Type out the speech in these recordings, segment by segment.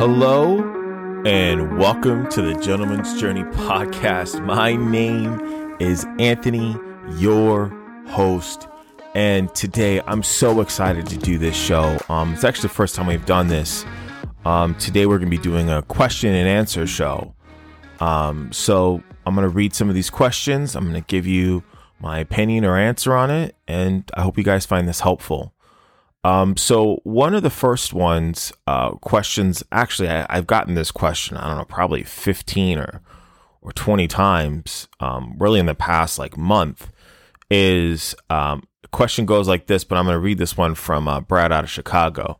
Hello and welcome to the Gentleman's Journey podcast. My name is Anthony, your host. And today I'm so excited to do this show. Um, it's actually the first time we've done this. Um, today we're going to be doing a question and answer show. Um, so I'm going to read some of these questions. I'm going to give you my opinion or answer on it. And I hope you guys find this helpful. Um, so one of the first ones, uh, questions, actually, I, have gotten this question, I don't know, probably 15 or, or 20 times, um, really in the past like month is, um, question goes like this, but I'm going to read this one from, uh, Brad out of Chicago.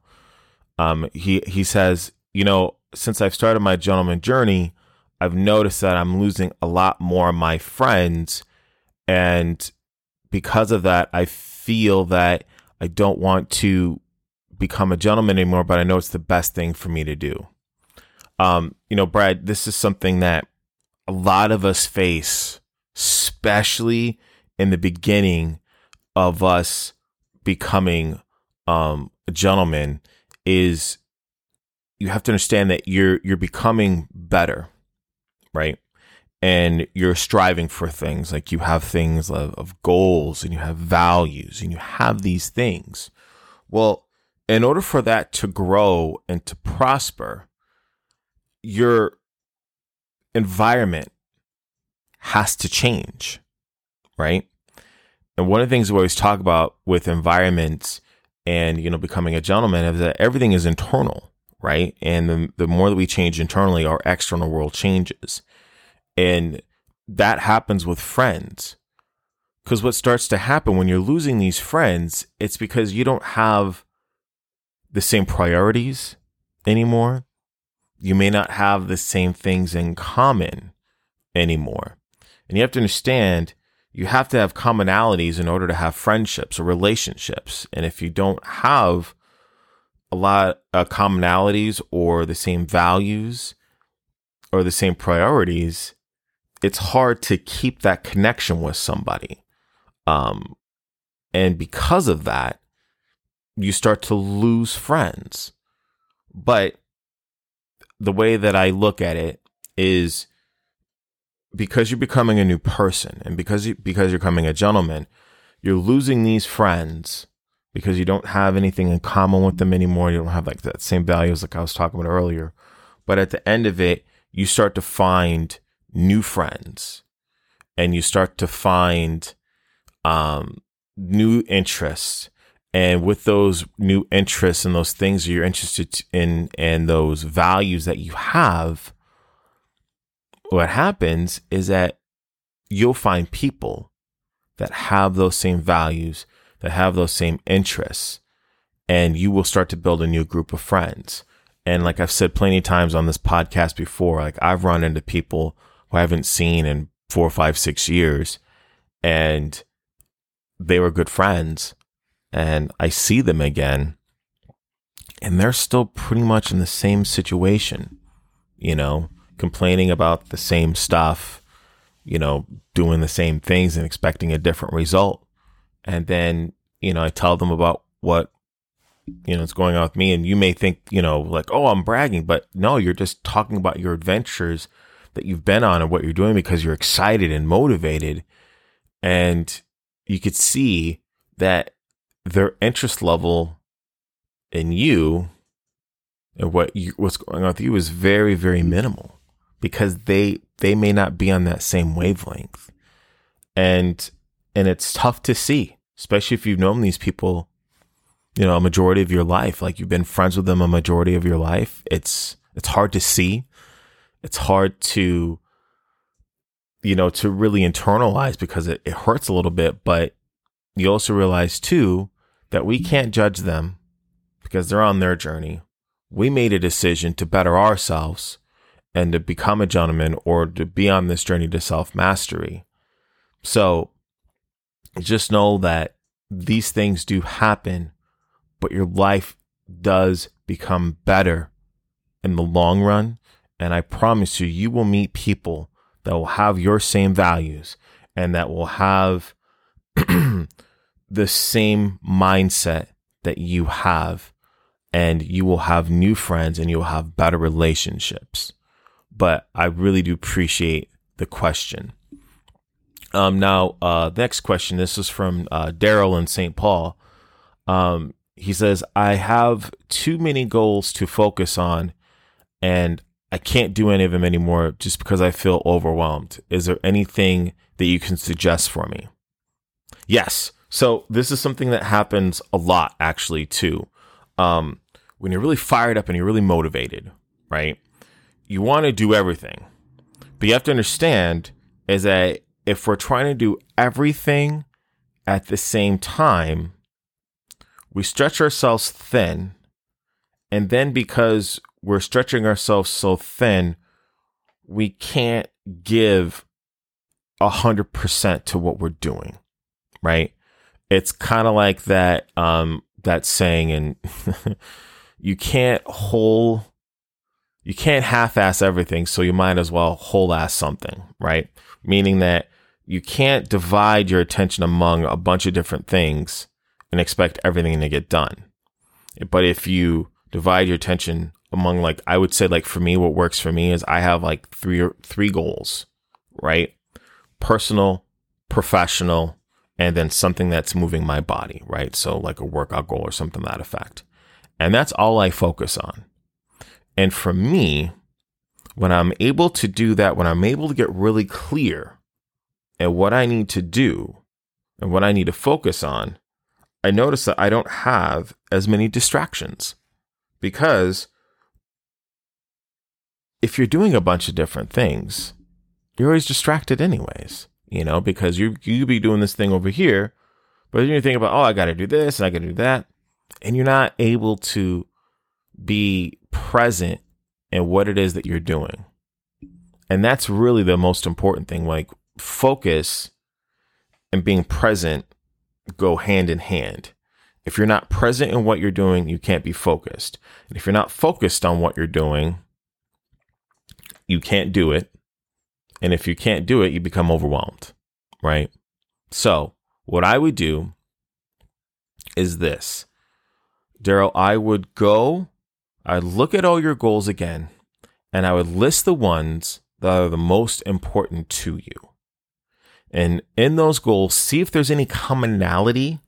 Um, he, he says, you know, since I've started my gentleman journey, I've noticed that I'm losing a lot more of my friends. And because of that, I feel that I don't want to become a gentleman anymore, but I know it's the best thing for me to do. Um, you know, Brad, this is something that a lot of us face, especially in the beginning of us becoming um, a gentleman, is you have to understand that you're you're becoming better, right? And you're striving for things like you have things of, of, goals and you have values and you have these things. Well, in order for that to grow and to prosper, your environment has to change, right? And one of the things we always talk about with environments and, you know, becoming a gentleman is that everything is internal, right? And the, the more that we change internally, our external world changes. And that happens with friends. Because what starts to happen when you're losing these friends, it's because you don't have the same priorities anymore. You may not have the same things in common anymore. And you have to understand you have to have commonalities in order to have friendships or relationships. And if you don't have a lot of commonalities or the same values or the same priorities, it's hard to keep that connection with somebody. Um, and because of that, you start to lose friends. But the way that I look at it is because you're becoming a new person and because you, because you're becoming a gentleman, you're losing these friends because you don't have anything in common with them anymore. You don't have like that same values like I was talking about earlier. But at the end of it, you start to find new friends and you start to find um, new interests. And with those new interests and those things you're interested in and those values that you have, what happens is that you'll find people that have those same values, that have those same interests, and you will start to build a new group of friends. And like I've said plenty of times on this podcast before, like I've run into people who I haven't seen in four, five, six years. And they were good friends. And I see them again. And they're still pretty much in the same situation, you know, complaining about the same stuff, you know, doing the same things and expecting a different result. And then, you know, I tell them about what you know, is going on with me. And you may think, you know, like, oh, I'm bragging, but no, you're just talking about your adventures that you've been on and what you're doing because you're excited and motivated. And you could see that their interest level in you and what you, what's going on with you is very, very minimal because they, they may not be on that same wavelength. And, and it's tough to see, especially if you've known these people, you know, a majority of your life, like you've been friends with them a majority of your life. It's, it's hard to see it's hard to you know to really internalize because it, it hurts a little bit but you also realize too that we can't judge them because they're on their journey. We made a decision to better ourselves and to become a gentleman or to be on this journey to self mastery so just know that these things do happen but your life does become better in the long run and I promise you, you will meet people that will have your same values and that will have the same mindset that you have. and you will have new friends and you'll have better relationships. But I really do appreciate the question. Um, now, uh, next question. This is from uh, Daryl in St. Paul. Um, he says, I have too many goals to focus on, and I can't do any of them anymore just because I feel overwhelmed. Is there anything that you can suggest for me? Yes. So this is something that happens a lot, actually, too. Um, when you're really fired up and you're really motivated, right? You want to do everything, but you have to understand is that if we're trying to do everything at the same time, we stretch ourselves thin. And then because we're stretching ourselves so thin, we can't give a hundred percent to what we're doing. Right. It's kind of like that, um, that saying and you can't whole, you can't half-ass everything. So you might as well whole-ass something, right? Meaning that you can't divide your attention among a bunch of different things and expect everything to get done. But if you divide your attention among like I would say like for me what works for me is I have like three three goals, right? Personal, professional, and then something that's moving my body, right? So like a workout goal or something that effect. And that's all I focus on. And for me, when I'm able to do that, when I'm able to get really clear at what I need to do and what I need to focus on, I notice that I don't have as many distractions because if you're doing a bunch of different things, you're always distracted anyways, you know, because you you be doing this thing over here, but then you think about, oh, I got to do this and I got to do that, and you're not able to be present in what it is that you're doing. And that's really the most important thing. Like focus and being present go hand in hand. If you're not present in what you're doing, you can't be focused. And if you're not focused on what you're doing, you can't do it. And if you can't do it, you become overwhelmed, right? So, what I would do is this Daryl, I would go, I'd look at all your goals again, and I would list the ones that are the most important to you. And in those goals, see if there's any commonality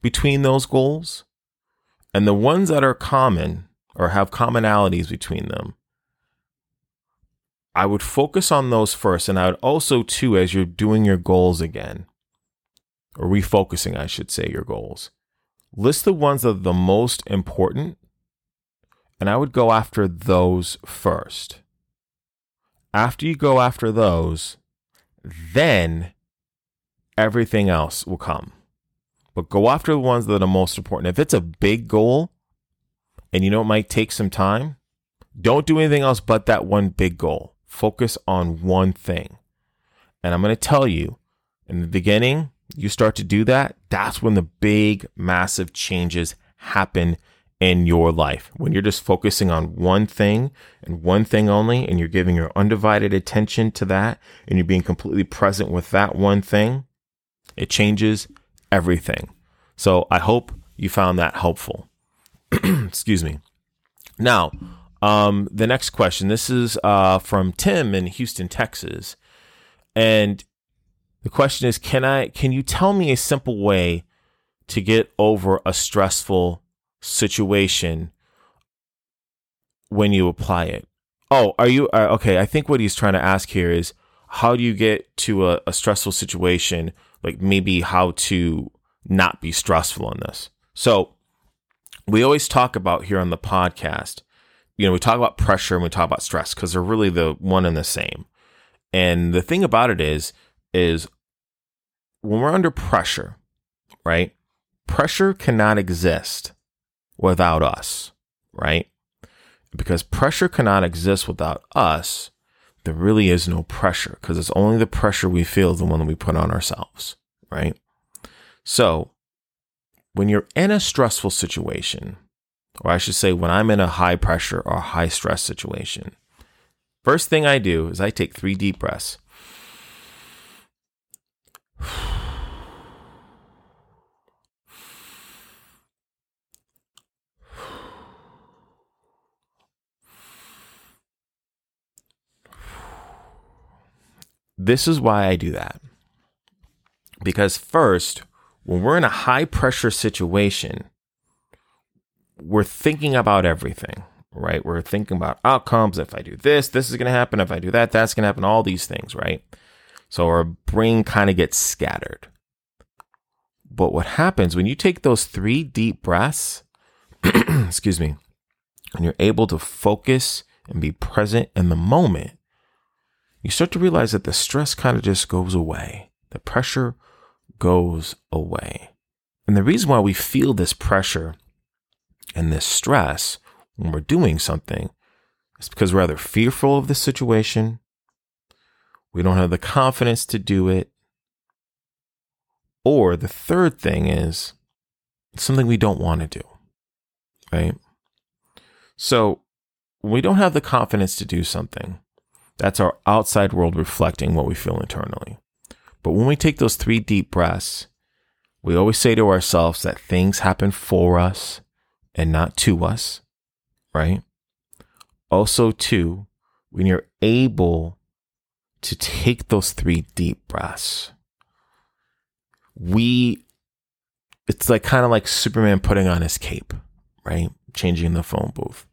between those goals. And the ones that are common or have commonalities between them, I would focus on those first. And I would also, too, as you're doing your goals again, or refocusing, I should say, your goals, list the ones that are the most important. And I would go after those first. After you go after those, then everything else will come. But go after the ones that are most important. If it's a big goal and you know it might take some time, don't do anything else but that one big goal. Focus on one thing. And I'm going to tell you in the beginning, you start to do that, that's when the big, massive changes happen in your life. When you're just focusing on one thing and one thing only, and you're giving your undivided attention to that, and you're being completely present with that one thing, it changes everything. So I hope you found that helpful. Excuse me. Now, um, the next question. This is uh, from Tim in Houston, Texas, and the question is: Can I? Can you tell me a simple way to get over a stressful situation when you apply it. Oh, are you uh, okay? I think what he's trying to ask here is how do you get to a, a stressful situation? Like maybe how to not be stressful in this. So we always talk about here on the podcast, you know, we talk about pressure and we talk about stress because they're really the one and the same. And the thing about it is, is when we're under pressure, right? Pressure cannot exist without us, right? Because pressure cannot exist without us, there really is no pressure because it's only the pressure we feel, the one that we put on ourselves, right? So, when you're in a stressful situation, or I should say, when I'm in a high pressure or high stress situation, first thing I do is I take three deep breaths. This is why I do that. Because, first, when we're in a high pressure situation, we're thinking about everything, right? We're thinking about outcomes. If I do this, this is going to happen. If I do that, that's going to happen. All these things, right? So our brain kind of gets scattered. But what happens when you take those three deep breaths, excuse me, and you're able to focus and be present in the moment, you start to realize that the stress kind of just goes away. The pressure goes away. And the reason why we feel this pressure and this stress when we're doing something is because we're either fearful of the situation, we don't have the confidence to do it, or the third thing is it's something we don't want to do, right? So we don't have the confidence to do something, that's our outside world reflecting what we feel internally. But when we take those three deep breaths, we always say to ourselves that things happen for us and not to us, right? Also, too, when you're able to take those three deep breaths, we, it's like kind of like Superman putting on his cape, right? Changing the phone booth.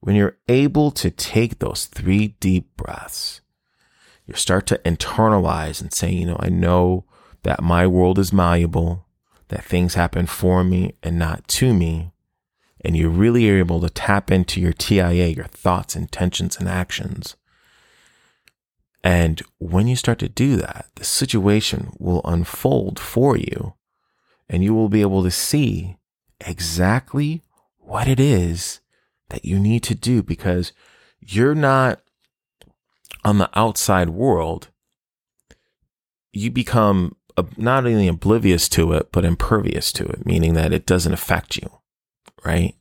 When you're able to take those three deep breaths, you start to internalize and say, you know, I know that my world is malleable, that things happen for me and not to me. And you really are able to tap into your TIA, your thoughts, intentions, and actions. And when you start to do that, the situation will unfold for you and you will be able to see exactly what it is that you need to do because you're not on the outside world. You become not only oblivious to it, but impervious to it, meaning that it doesn't affect you, right?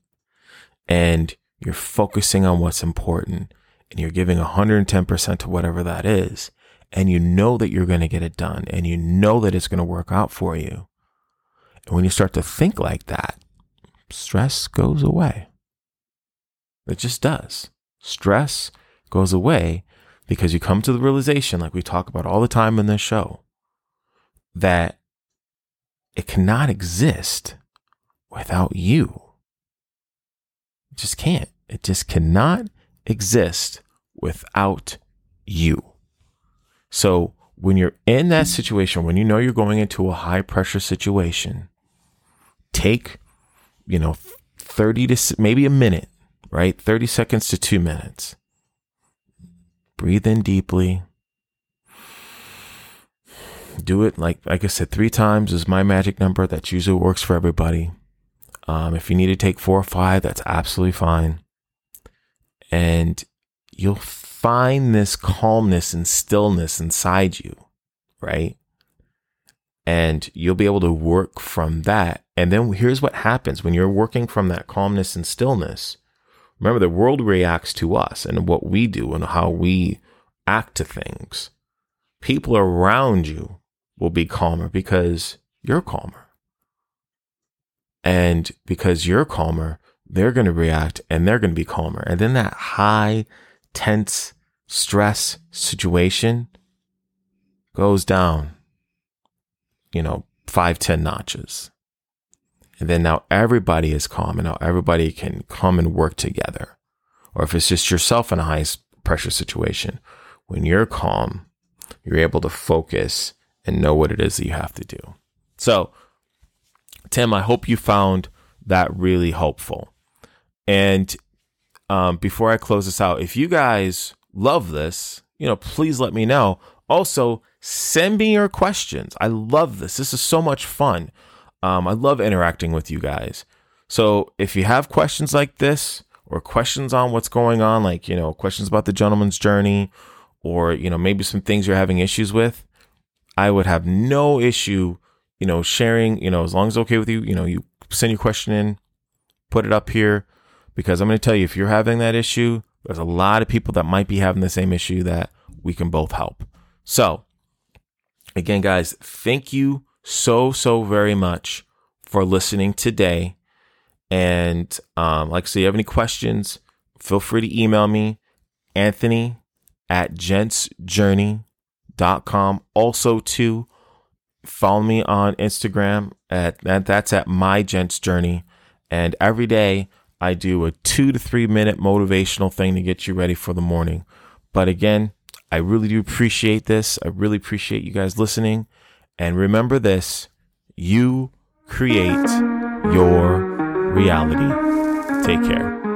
And you're focusing on what's important and you're giving 110% to whatever that is. And you know that you're going to get it done and you know that it's going to work out for you. And when you start to think like that, stress goes away. It just does. Stress goes away because you come to the realization, like we talk about all the time in this show, that it cannot exist without you. Just can't. It just cannot exist without you. So when you're in that situation, when you know you're going into a high pressure situation, take, you know, 30 to maybe a minute, right? 30 seconds to two minutes. Breathe in deeply. Do it like, like I said, three times is my magic number. That usually works for everybody. Um, if you need to take four or five, that's absolutely fine. And you'll find this calmness and stillness inside you, right? And you'll be able to work from that. And then here's what happens when you're working from that calmness and stillness. Remember, the world reacts to us and what we do and how we act to things. People around you will be calmer because you're calmer. And because you're calmer, they're going to react and they're going to be calmer. And then that high, tense stress situation goes down, you know, five, ten notches. And then now everybody is calm and now everybody can come and work together. Or if it's just yourself in a high pressure situation, when you're calm, you're able to focus and know what it is that you have to do. So, Tim, I hope you found that really helpful. And um, before I close this out, if you guys love this, you know, please let me know. Also, send me your questions. I love this. This is so much fun. Um, I love interacting with you guys. So if you have questions like this or questions on what's going on, like, you know, questions about the gentleman's journey or, you know, maybe some things you're having issues with, I would have no issue, you know, sharing, you know, as long as it's okay with you, you know, you send your question in, put it up here because I'm going to tell you, if you're having that issue, there's a lot of people that might be having the same issue that we can both help. So, again, guys, thank you so, so very much for listening today. And um, like I say, you have any questions, feel free to email me, Anthony at gentsjourney.com. Also, to follow me on Instagram at that, that's at my gents journey. And every day I do a two to three minute motivational thing to get you ready for the morning. But again, I really do appreciate this. I really appreciate you guys listening. And remember this you create your reality. Take care.